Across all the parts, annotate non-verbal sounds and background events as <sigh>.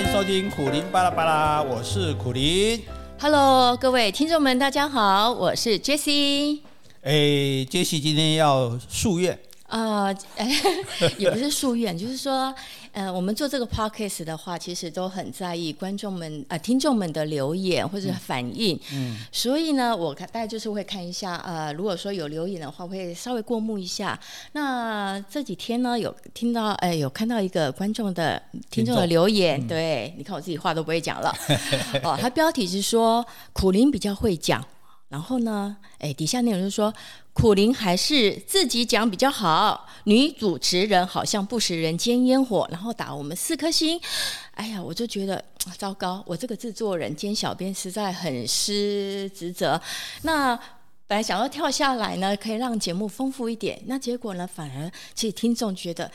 欢迎收听苦林巴拉巴拉，我是苦林。Hello，各位听众们，大家好，我是 Jessie。哎，Jessie 今天要夙愿。啊、呃，<laughs> 也不是夙愿，就是说，呃，我们做这个 podcast 的话，其实都很在意观众们啊、呃、听众们的留言或者反应。嗯，所以呢，我看大概就是会看一下，呃，如果说有留言的话，会稍微过目一下。那这几天呢，有听到，哎、呃，有看到一个观众的听众的留言，嗯、对，你看我自己话都不会讲了。哦，他标题是说苦苓比较会讲，然后呢，哎，底下内容就说。苦苓还是自己讲比较好，女主持人好像不食人间烟火，然后打我们四颗星。哎呀，我就觉得 <tsk> 糟糕，我这个制作人兼小编实在很失职责。那本来想要跳下来呢，可以让节目丰富一点，那结果呢，反而其实听众觉得。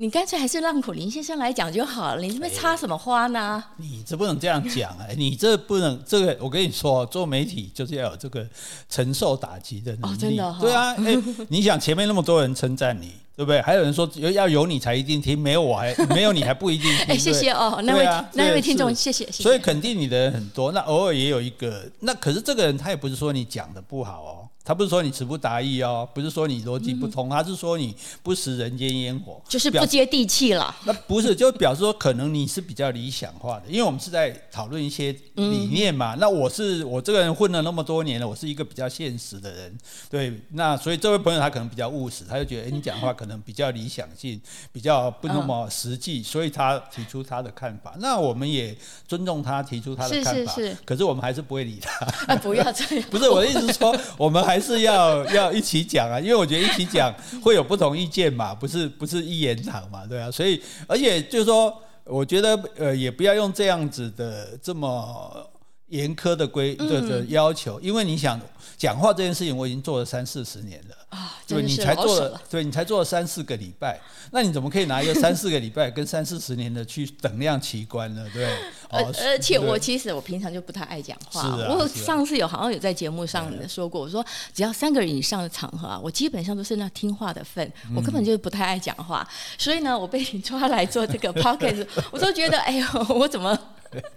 你干脆还是让苦林先生来讲就好了，你这边插什么花呢？欸、你这不能这样讲哎、欸，<laughs> 你这不能这个，我跟你说，做媒体就是要有这个承受打击的能力。哦，真的、哦？对啊，哎、欸，你想前面那么多人称赞你，对不对？还有人说要有你才一定听，没有我还 <laughs> 没有你还不一定听。哎、欸，谢谢哦，那位、啊、那位听众，谢谢。所以肯定你的人很多，那偶尔也有一个，那可是这个人他也不是说你讲的不好哦。他不是说你词不达意哦，不是说你逻辑不通，他是说你不食人间烟火，就是不接地气了。那不是，就表示说可能你是比较理想化的，因为我们是在讨论一些理念嘛。那我是我这个人混了那么多年了，我是一个比较现实的人，对。那所以这位朋友他可能比较务实，他就觉得，哎，你讲话可 <laughs> 能比较理想性，比较不那么实际，所以他提出他的看法。那我们也尊重他提出他的看法，是是是。可是我们还是不会理他。啊，不要这样。<laughs> 不是我的意思是说，<laughs> 我们还。还是要要一起讲啊，因为我觉得一起讲会有不同意见嘛，不是不是一言堂嘛，对啊，所以而且就是说，我觉得呃也不要用这样子的这么严苛的规的的要求，因为你想讲话这件事情，我已经做了三四十年了啊，对，你才做了，对你才做了三四个礼拜，那你怎么可以拿一个三四个礼拜跟三四十年的去等量齐观呢？对。而而且我其实我平常就不太爱讲话。我上次有好像有在节目上说过，我说只要三个人以上的场合啊，我基本上都是那听话的份，我根本就不太爱讲话。所以呢，我被你抓来做这个 p o c k e t 我都觉得哎呦，我怎么？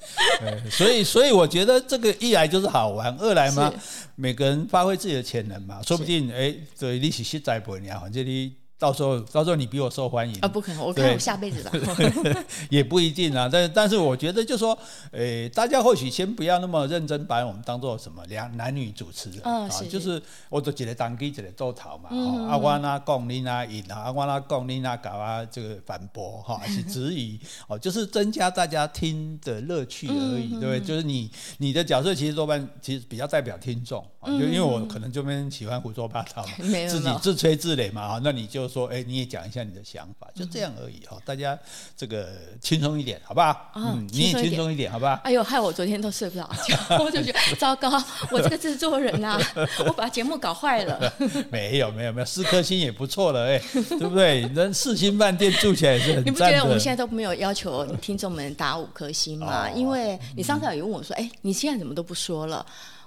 <laughs> 所以所以我觉得这个一来就是好玩，二来嘛，每个人发挥自己的潜能嘛，说不定哎，对，你是实在不一样，反正你。到时候，到时候你比我受欢迎啊？不可能，我看我下辈子吧。<laughs> 也不一定啊，但但是我觉得，就说，诶，大家或许先不要那么认真把我们当做什么两男女主持人啊，就是我都觉得当机者的做头嘛。啊，我那讲你那引啊，我那讲你那搞啊，这个反驳哈，<laughs> 是质疑哦，就是增加大家听的乐趣而已，对不对？就是你你的角色其实多半其实比较代表听众，就因为我可能这边喜欢胡说八道，<laughs> 自己自吹自擂嘛，啊那你就。说，哎，你也讲一下你的想法，就这样而已哈。大家这个轻松一点，好不好？嗯，你也轻松一点，好不好？哎呦，害我昨天都睡不着觉，<laughs> 我就觉得糟糕，<laughs> 我这个制作人啊，我把节目搞坏了。<laughs> 没有，没有，没有，四颗星也不错了，哎，对不对？人四星饭店住起来也是很。你不觉得我们现在都没有要求听众们打五颗星吗？因为你上次有问我说，哎，你现在怎么都不说了？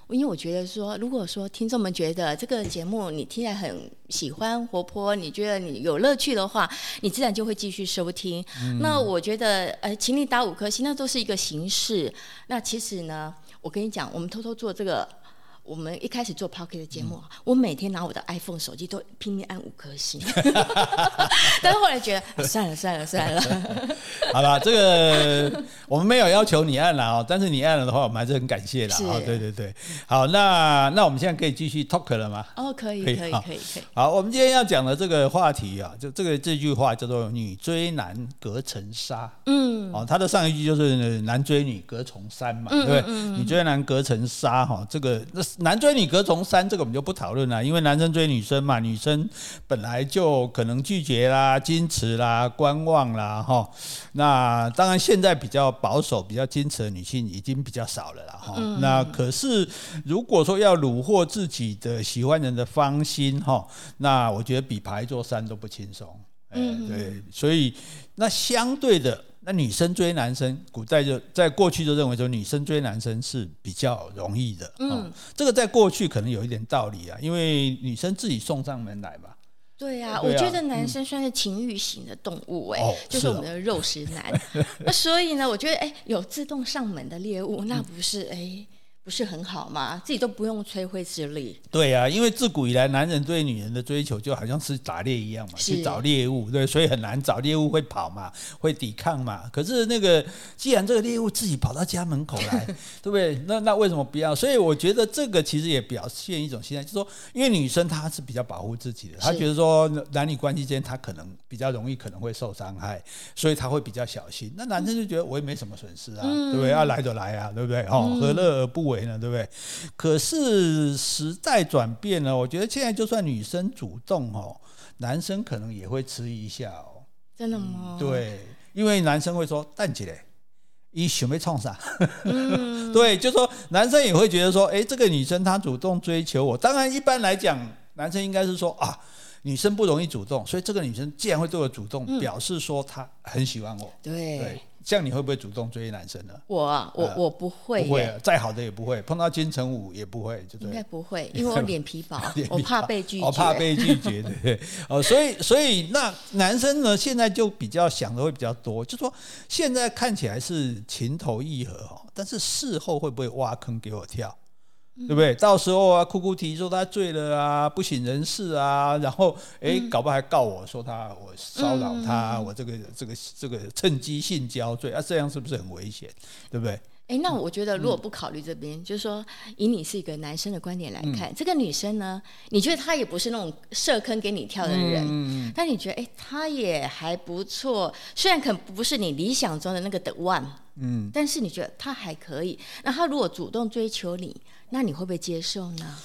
因为我觉得说，如果说听众们觉得这个节目你听起来很喜欢、活泼，你觉得你有乐趣的话，你自然就会继续收听。嗯、那我觉得，呃，请你打五颗星，那都是一个形式。那其实呢，我跟你讲，我们偷偷做这个。我们一开始做 Podcast 的节目，嗯、我每天拿我的 iPhone 手机都拼命按五颗星，<laughs> 但是后来觉得算了算了算了，算了 <laughs> 好了，这个我们没有要求你按了哦，但是你按了的话，我们还是很感谢的啊。对对对，好，那那我们现在可以继续 talk 了吗？哦，可以可以可以可以。好，我们今天要讲的这个话题啊，就这个这句话叫做“女追男隔层纱”。嗯，哦，他的上一句就是“男追女隔重山”嘛，对不对？女追男隔层纱哈，这个那。男追女隔重山，这个我们就不讨论了，因为男生追女生嘛，女生本来就可能拒绝啦、矜持啦、观望啦，哈。那当然现在比较保守、比较矜持的女性已经比较少了啦，哈。那可是如果说要虏获自己的喜欢人的芳心，哈，那我觉得比爬一座山都不轻松。嗯，对，所以那相对的。那女生追男生，古代就在过去就认为说女生追男生是比较容易的。嗯，这个在过去可能有一点道理啊，因为女生自己送上门来嘛，对呀、啊，我觉得男生算是情欲型的动物、欸，哎、嗯，就是我们的肉食男。哦、<laughs> 那所以呢，我觉得，哎，有自动上门的猎物，那不是哎。不是很好吗？自己都不用吹灰之力。对呀、啊，因为自古以来，男人对女人的追求就好像是打猎一样嘛，去找猎物，对，所以很难找猎物会跑嘛，会抵抗嘛。可是那个，既然这个猎物自己跑到家门口来，<laughs> 对不对？那那为什么不要？所以我觉得这个其实也表现一种心态，就是说，因为女生她是比较保护自己的，她觉得说男女关系间她可能比较容易可能会受伤害，所以她会比较小心。那男生就觉得我也没什么损失啊，嗯、对不对？要来就来啊，对不对？哦，何乐而不为？对不对？可是时代转变了，我觉得现在就算女生主动哦，男生可能也会迟疑一下哦。真的吗？嗯、对，因为男生会说：“蛋姐嘞，你准备冲啥？”嗯、<laughs> 对，就说男生也会觉得说：“哎，这个女生她主动追求我。”当然，一般来讲，男生应该是说啊，女生不容易主动，所以这个女生既然会对我主动，嗯、表示说她很喜欢我。对。对这样你会不会主动追男生呢？我啊，我我不会，不会，再好的也不会，碰到金城武也不会，对不对？应该不会，因为 <laughs> 我脸皮薄，我怕被拒绝，我怕被拒绝，对不对？<laughs> 哦，所以所以那男生呢，现在就比较想的会比较多，就说现在看起来是情投意合哦，但是事后会不会挖坑给我跳？对不对？到时候啊，哭哭啼说他醉了啊，不省人事啊，然后哎，搞不好还告我说他我骚扰他，我这个这个这个趁机性交罪啊，这样是不是很危险？对不对？哎，那我觉得如果不考虑这边，嗯、就是说以你是一个男生的观点来看，嗯、这个女生呢，你觉得她也不是那种设坑给你跳的人，嗯、但你觉得哎，她也还不错，虽然可能不是你理想中的那个 the one，嗯，但是你觉得她还可以。那她如果主动追求你，那你会不会接受呢？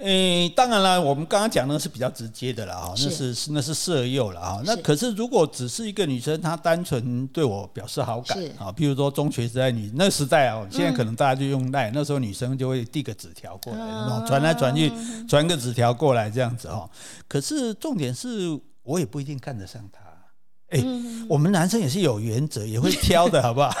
诶、欸，当然了，我们刚刚讲的是比较直接的了哈，那是是那是色诱了哈。那可是如果只是一个女生，她单纯对我表示好感啊，譬如说中学时代女那时代啊，现在可能大家就用赖，那时候女生就会递个纸条过来，传来传去，传个纸条过来这样子哈。可是重点是我也不一定看得上她。哎，欸嗯、我们男生也是有原则，也会挑的，好不好？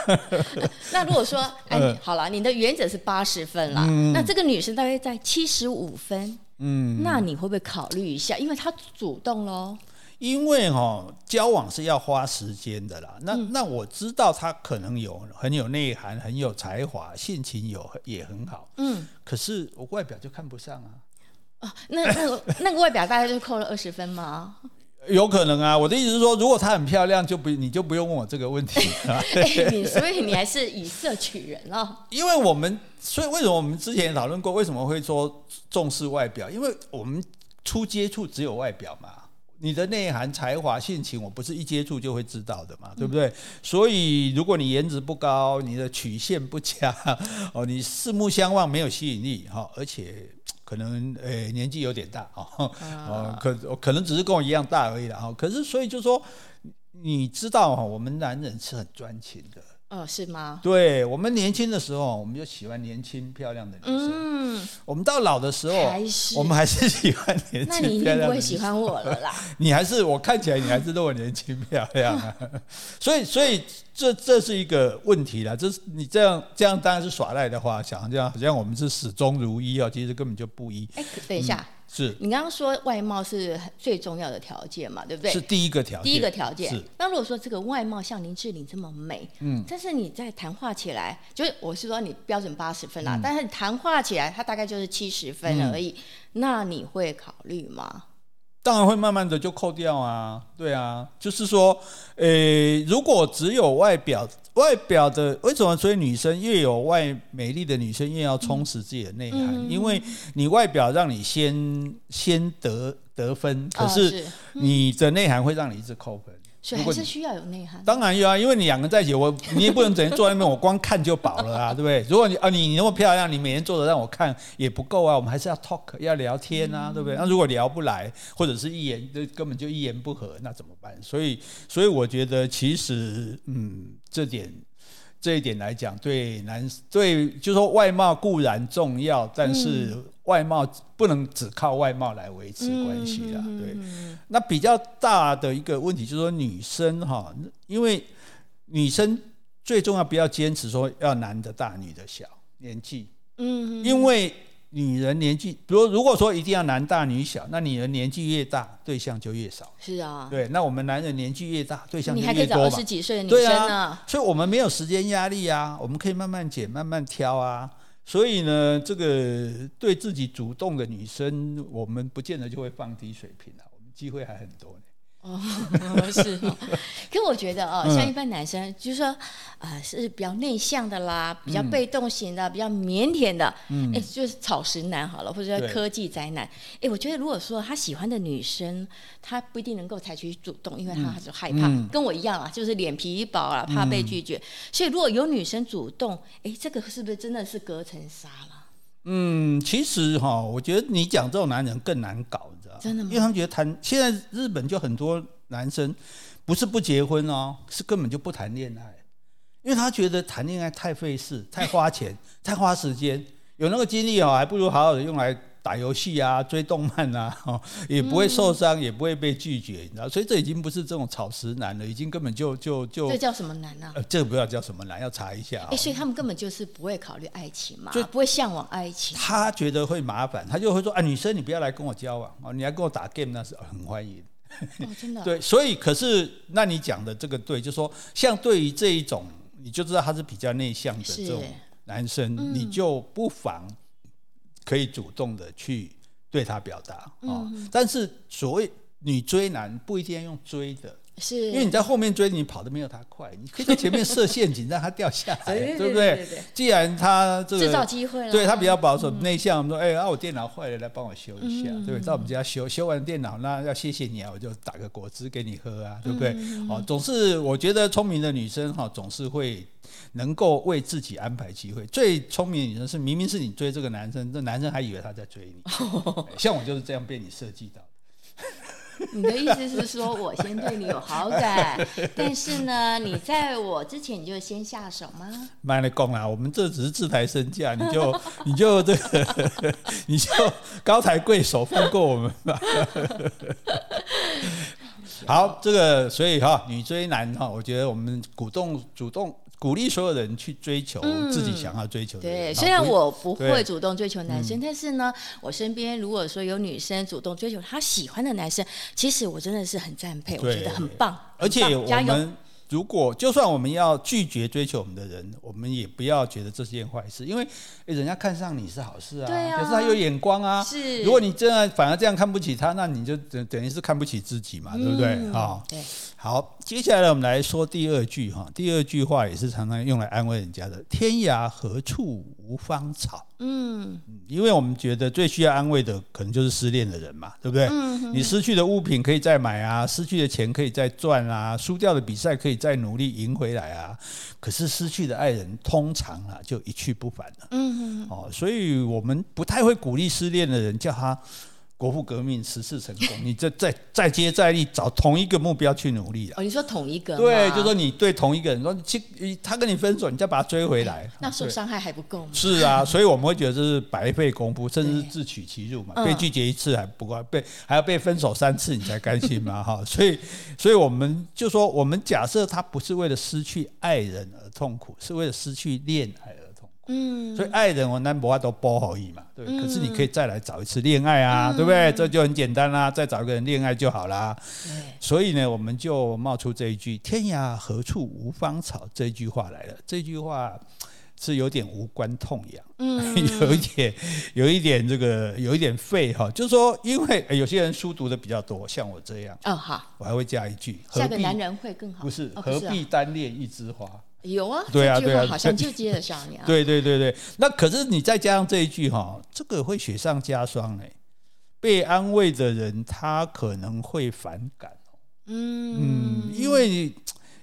<laughs> 那如果说，哎，好了，你的原则是八十分啦，嗯、那这个女生大概在七十五分，嗯，那你会不会考虑一下？因为她主动喽。因为哈、哦，交往是要花时间的啦。那、嗯、那我知道她可能有很有内涵，很有才华，性情有也很好，嗯。可是我外表就看不上啊。哦、那那个那个外表大概就扣了二十分吗？有可能啊，我的意思是说，如果她很漂亮，就不你就不用问我这个问题啊。<laughs> 你所以你还是以色取人哦。因为我们所以为什么我们之前讨论过，为什么会说重视外表？因为我们初接触只有外表嘛，你的内涵、才华、性情，我不是一接触就会知道的嘛，对不对？嗯、所以如果你颜值不高，你的曲线不佳，哦，你四目相望没有吸引力哈，而且。可能诶、欸、年纪有点大哦，哦可可能只是跟我一样大而已了啊。可是所以就说，你知道啊，我们男人是很专情的。哦，是吗？对，我们年轻的时候，我们就喜欢年轻漂亮的女生。嗯，我们到老的时候，我们还是喜欢年轻漂亮的女生。那你一定不会喜欢我了啦？<laughs> 你还是我看起来，你还是那么年轻漂亮啊。<laughs> 所以，所以这这是一个问题啦。这是你这样这样当然是耍赖的话，想这样好像我们是始终如一哦，其实根本就不一。哎，等一下。嗯是你刚刚说外貌是最重要的条件嘛，对不对？是第一个条件。第一个条件。那如果说这个外貌像林志玲这么美，嗯，但是你在谈话起来，就是我是说你标准八十分啦，嗯、但是谈话起来，它大概就是七十分而已，嗯、那你会考虑吗？当然会慢慢的就扣掉啊，对啊，就是说，诶、欸，如果只有外表，外表的为什么？所以女生越有外美丽的女生越要充实自己的内涵，嗯、因为你外表让你先先得得分，可是你的内涵会让你一直扣分。所以还是需要有内涵。当然有啊，因为你两个人在一起，我 <laughs> 你也不能整天坐在那边，我光看就饱了啊，对不对？如果你啊你你那么漂亮，你每天坐着让我看也不够啊，我们还是要 talk 要聊天啊，对不对？那如果聊不来，或者是一言根本就一言不合，那怎么办？所以所以我觉得其实嗯这点。这一点来讲，对男对，就是说外貌固然重要，但是外貌不能只靠外貌来维持关系啦。对，那比较大的一个问题就是说，女生哈，因为女生最重要不要坚持说要男的大女的小年纪，嗯，因为女人年纪，比如如果说一定要男大女小，那女人年纪越大，对象就越少。是啊，对，那我们男人年纪越大，对象就越多。你还可以找二十几岁的女生呢。对啊，所以我们没有时间压力啊，我们可以慢慢捡，慢慢挑啊。所以呢，这个对自己主动的女生，我们不见得就会放低水平啊，我们机会还很多呢。哦，<laughs> 是。哦，可我觉得哦，像一般男生，嗯、就是说，啊、呃，是比较内向的啦，比较被动型的，嗯、比较腼腆的，嗯，哎，就是草食男好了，或者说科技宅男，哎对，我觉得如果说他喜欢的女生，他不一定能够采取主动，因为他就害怕，嗯、跟我一样啊，就是脸皮薄啊，怕被拒绝，嗯、所以如果有女生主动，哎，这个是不是真的是隔层纱了？嗯，其实哈，我觉得你讲这种男人更难搞。真的吗？因为他们觉得谈现在日本就很多男生不是不结婚哦，是根本就不谈恋爱，因为他觉得谈恋爱太费事、太花钱、太花时间，有那个精力哦，还不如好好的用来。打游戏啊，追动漫啊，哦，也不会受伤，嗯、也不会被拒绝，你知道，所以这已经不是这种草食男了，已经根本就就就这叫什么男啊？呃，这个不要叫什么男，要查一下。哎、欸，所以他们根本就是不会考虑爱情嘛，就不会向往爱情。他觉得会麻烦，他就会说啊，女生你不要来跟我交往哦，你来跟我打 game 那是很欢迎。哦，真的。<laughs> 对，所以可是那你讲的这个对，就是说像对于这一种，你就知道他是比较内向的这种男生，嗯、你就不妨可以主动的去。对他表达啊，嗯、但是所谓女追男不一定要用追的，是因为你在后面追，你跑得没有他快，你可以在前面设陷阱让他掉下来，对不对？既然他这个制造机会了，对他比较保守内向，我们说哎啊，我电脑坏了，来帮我修一下，对不对？在我们家修修完电脑，那要谢谢你啊，我就打个果汁给你喝啊，对不对？哦，总是我觉得聪明的女生哈，总是会。能够为自己安排机会，最聪明的女生是明明是你追这个男生，这男生还以为他在追你。<laughs> 像我就是这样被你设计到。<laughs> 你的意思是说我先对你有好感，<laughs> 但是呢，你在我之前你就先下手吗？慢了讲啦，我们这只是自抬身价，你就 <laughs> 你就这个你就高抬贵手放过我们吧。好，这个所以哈，女追男哈，我觉得我们鼓动主动。鼓励所有人去追求自己想要追求的。对，虽然我不会主动追求男生，但是呢，我身边如果说有女生主动追求她喜欢的男生，其实我真的是很赞佩，我觉得很棒。而且我们如果就算我们要拒绝追求我们的人，我们也不要觉得这是件坏事，因为人家看上你是好事啊，可是他有眼光啊。是，如果你真的反而这样看不起他，那你就等等于是看不起自己嘛，对不对？啊，对。好，接下来我们来说第二句哈。第二句话也是常常用来安慰人家的：“天涯何处无芳草。”嗯，因为我们觉得最需要安慰的，可能就是失恋的人嘛，对不对？嗯，你失去的物品可以再买啊，失去的钱可以再赚啊，输掉的比赛可以再努力赢回来啊。可是失去的爱人，通常啊就一去不返了。嗯嗯，哦，所以我们不太会鼓励失恋的人，叫他。国父革命十次成功，<laughs> 你再再再接再厉，找同一个目标去努力啊！哦，你说同一个？对，就说你对同一个人说，去他跟你分手，你再把他追回来，那受伤害还不够吗？是啊，<laughs> 所以我们会觉得这是白费功夫，甚至是自取其辱嘛。被拒绝一次还不够，被还要被分手三次，你才甘心嘛？<laughs> 哈，所以，所以我们就说，我们假设他不是为了失去爱人而痛苦，是为了失去恋爱。嗯，所以爱人我男博都包好意嘛，对。可是你可以再来找一次恋爱啊，对不对？这就很简单啦，再找一个人恋爱就好啦。所以呢，我们就冒出这一句“天涯何处无芳草”这句话来了。这句话是有点无关痛痒，嗯，<laughs> 有一点，有一点这个，有一点废哈。就是说，因为有些人书读的比较多，像我这样，哦好，我还会加一句：下个男人会更好。不是，何必单恋一枝花？有啊，对啊，对啊，好像就接得上你啊。对对对对，那可是你再加上这一句哈，这个会雪上加霜哎。被安慰的人他可能会反感哦。嗯嗯，因为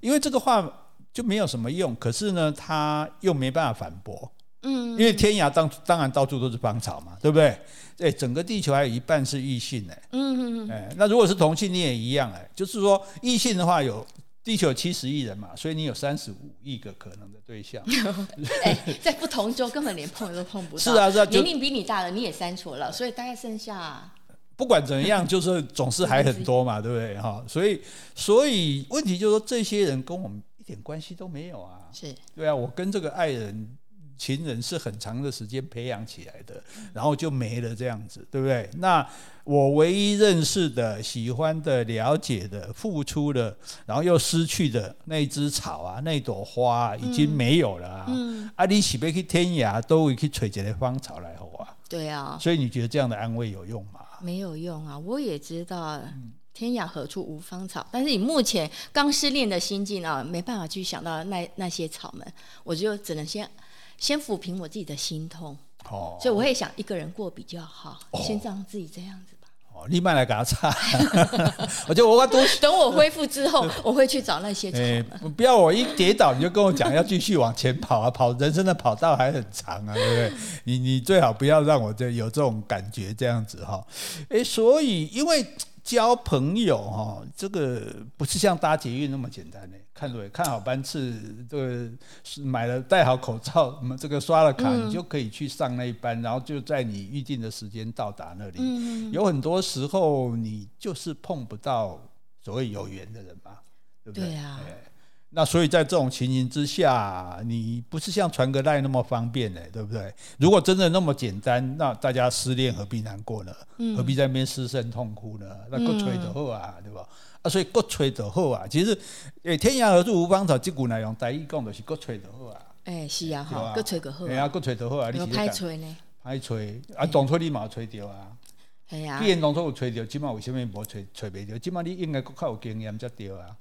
因为这个话就没有什么用，可是呢，他又没办法反驳。嗯，因为天涯当当然到处都是芳草嘛，对不对？哎，整个地球还有一半是异性哎。嗯嗯嗯。哎，那如果是同性你也一样哎，就是说异性的话有。地球有七十亿人嘛，所以你有三十五亿个可能的对象。<laughs> 哎，在不同州根本连碰都碰不到。是啊，是啊，年龄比你大了你也删除了，所以大概剩下。不管怎样，就是总是还很多嘛，<laughs> 对不对？哈，所以所以问题就是说，这些人跟我们一点关系都没有啊。是。对啊，我跟这个爱人情人是很长的时间培养起来的，然后就没了这样子，对不对？那我唯一认识的、喜欢的、了解的、付出的，然后又失去的那只草啊，那朵花、啊、已经没有了啊！嗯、啊，你喜不去天涯都会去垂一个芳草来喝啊？对啊，所以你觉得这样的安慰有用吗？没有用啊！我也知道，天涯何处无芳草，但是你目前刚失恋的心境啊，没办法去想到那那些草们，我就只能先。先抚平我自己的心痛，哦，所以我会想一个人过比较好，哦、先让自己这样子吧。哦，立马来给他擦，<laughs> 我就我多 <laughs> 等我恢复之后，<laughs> 我会去找那些哎、欸。不要我一跌倒你就跟我讲要继续往前跑啊，跑人生的跑道还很长啊，对不对？你你最好不要让我这有这种感觉这样子哈。哎、欸，所以因为。交朋友哈，这个不是像搭捷运那么简单的。看对，看好班次，这个是买了戴好口罩，<laughs> 我们这个刷了卡，你就可以去上那一班，然后就在你预定的时间到达那里。有很多时候你就是碰不到所谓有缘的人嘛，对不对？对啊。那所以在这种情形之下，你不是像传个赖那么方便呢，对不对？如果真的那么简单，那大家失恋何必难过呢？嗯、何必在那边失声痛哭呢？那各吹就好啊，对吧？啊，所以各吹就好啊。其实，诶、欸，天涯何处无芳草，这句来用台语讲就是各吹就好啊。诶、欸，是啊，好，各吹就好。哎啊，各吹就好啊。你歹吹呢？歹吹啊，当初你嘛吹掉啊。系啊。既然当初有吹掉，今麦为什么无吹吹袂掉？今麦你应该较有经验才对啊。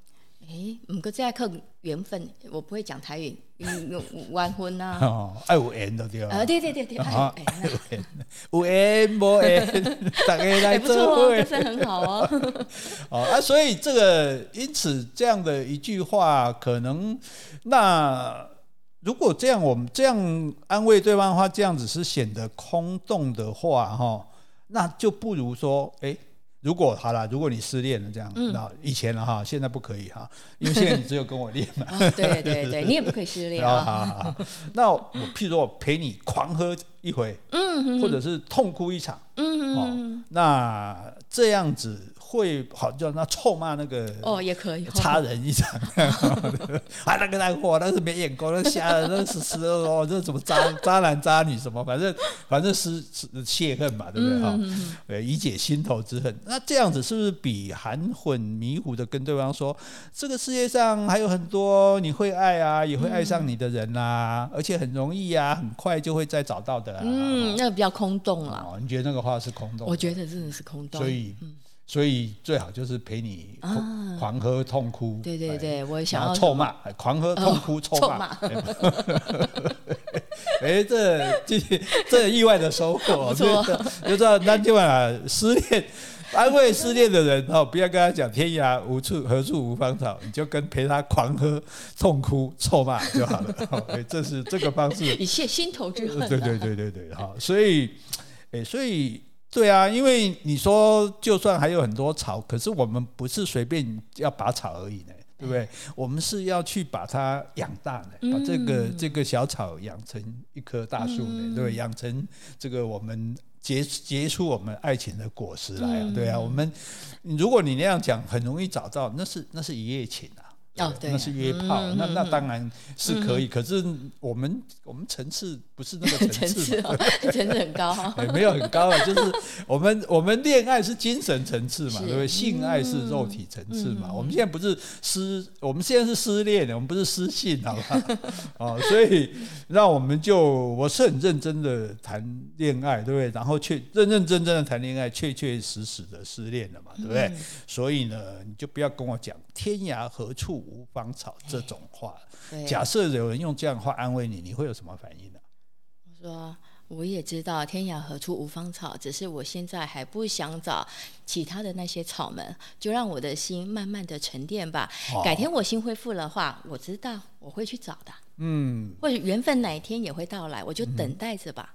哎，不过这要靠缘分，我不会讲台语，有缘分呐。<laughs> 哦，爱有缘的对吧？啊，对对对对，爱有缘，无缘，大家来做。<laughs> 不错哦，这是很好哦。<laughs> 哦啊，所以这个因此这样的一句话，可能那如果这样，我们这样安慰对方的话，这样子是显得空洞的话，哈，那就不如说，哎。如果好了，如果你失恋了这样，那、嗯、以前了哈，现在不可以哈，因为现在你只有跟我练嘛。<laughs> 哦、对对对，你也不可以失恋啊。<laughs> 好好好，那我譬如说我陪你狂喝一回，或者是痛哭一场，嗯哼哼，那这样子。会好叫那臭骂那个哦，也可以插人一场，啊 <laughs> 那个那货那是没眼光，那瞎了，那是是哦，这什么渣渣男渣女什么，反正反正是是泄恨嘛，对不对哈？呃，以解心头之恨。那这样子是不是比含混迷糊的跟对方说，这个世界上还有很多你会爱啊，也会爱上你的人啊，而且很容易啊，很快就会再找到的。嗯，那个比较空洞了。哦，你觉得那个话是空洞？我觉得真的是空洞。所以。所以最好就是陪你狂喝痛哭，对对对，我想要臭骂，狂喝痛哭臭骂。哎，<laughs> 这这这意外的收获。就知道那今晚啊，失恋安慰失恋的人哦，不要跟他讲天涯无处何处无芳草，你就跟陪他狂喝痛哭臭骂就好了。<laughs> 哎，这是这个方式，以泄心头之恨。对对对对对，好，所以哎，所以。对啊，因为你说就算还有很多草，可是我们不是随便要拔草而已呢，对不对？我们是要去把它养大呢，把这个这个小草养成一棵大树呢，对不对？养成这个我们结结出我们爱情的果实来啊，对啊。我们如果你那样讲，很容易找到，那是那是一夜情啊。哦，对，那是约炮，嗯、那那当然是可以。嗯、可是我们我们层次不是那个 <laughs> 层次，层次 <laughs> 很高哈、欸，<laughs> 没有很高啊，就是我们我们恋爱是精神层次嘛，对不对？性爱是肉体层次嘛。嗯、我们现在不是失，我们现在是失恋的，我们不是失信，好不好？哦，所以那我们就我是很认真的谈恋爱，对不对？然后确认认真真的谈恋爱，确确实实的失恋了嘛，对不对？嗯、所以呢，你就不要跟我讲天涯何处。无芳草这种话，假设有人用这样的话安慰你，你会有什么反应呢？我说我也知道天涯何处无芳草，只是我现在还不想找其他的那些草们，就让我的心慢慢的沉淀吧。哦、改天我心恢复的话，我知道我会去找的。嗯，或者缘分哪一天也会到来，我就等待着吧。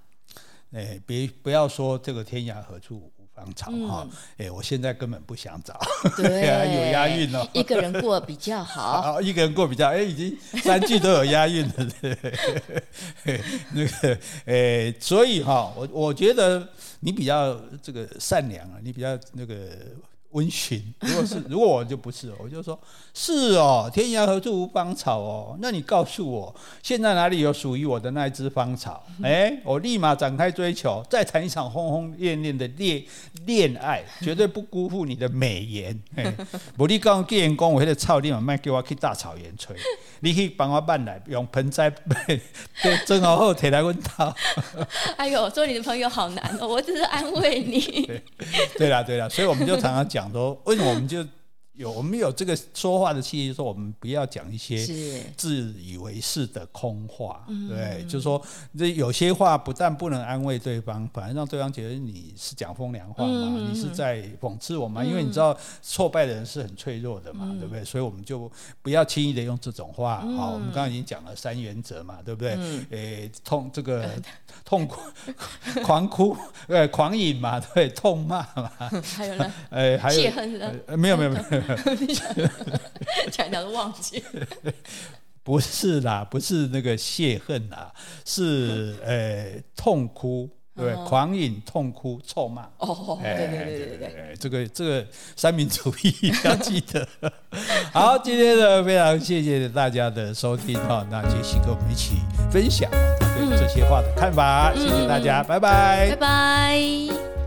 哎、嗯，别不要说这个天涯何处。芳草哈，哎，我现在根本不想找，<laughs> 对啊，有押韵哦。一个人过比较 <laughs> 好，一个人过比较，哎，已经三句都有押韵了，对，<laughs> 那个，哎，所以哈，我我觉得你比较这个善良啊，你比较那个温驯。如果是 <laughs> 如果我就不是，我就说是哦，天涯何处无芳草哦。那你告诉我，现在哪里有属于我的那一枝芳草？<laughs> 哎、欸，我立马展开追求，再谈一场轰轰烈烈的恋恋爱，绝对不辜负你的美言。<laughs> 我你刚既然讲我那个草，立马卖给我去大草原吹，你去帮我办来用盆栽，对，正好后提来问他。哎呦，做你的朋友好难哦，我只是安慰你。对，对啦，对啦，所以我们就常常讲讲说，为什么我们就。有我们有这个说话的契机，说我们不要讲一些自以为是的空话，对，就是说这有些话不但不能安慰对方，反而让对方觉得你是讲风凉话嘛，你是在讽刺我嘛，因为你知道挫败的人是很脆弱的嘛，对不对？所以我们就不要轻易的用这种话。好，我们刚刚已经讲了三原则嘛，对不对？诶，痛这个痛苦、<laughs> 狂哭、呃，狂饮嘛，对，痛骂嘛，<laughs> 还有呢？诶，<laughs> 还有？没有，没有，没有。<laughs> 讲讲都忘记，<laughs> 不是啦，不是那个泄恨啦，是 <laughs> 呃、欸、痛哭，对，狂饮、痛哭、臭骂。哦，对对对对对，这个这个三民主义要记得。好，今天呢，非常谢谢大家的收听哈，那杰西跟我们一起分享他对这些话的看法，谢谢大家，拜拜，拜拜。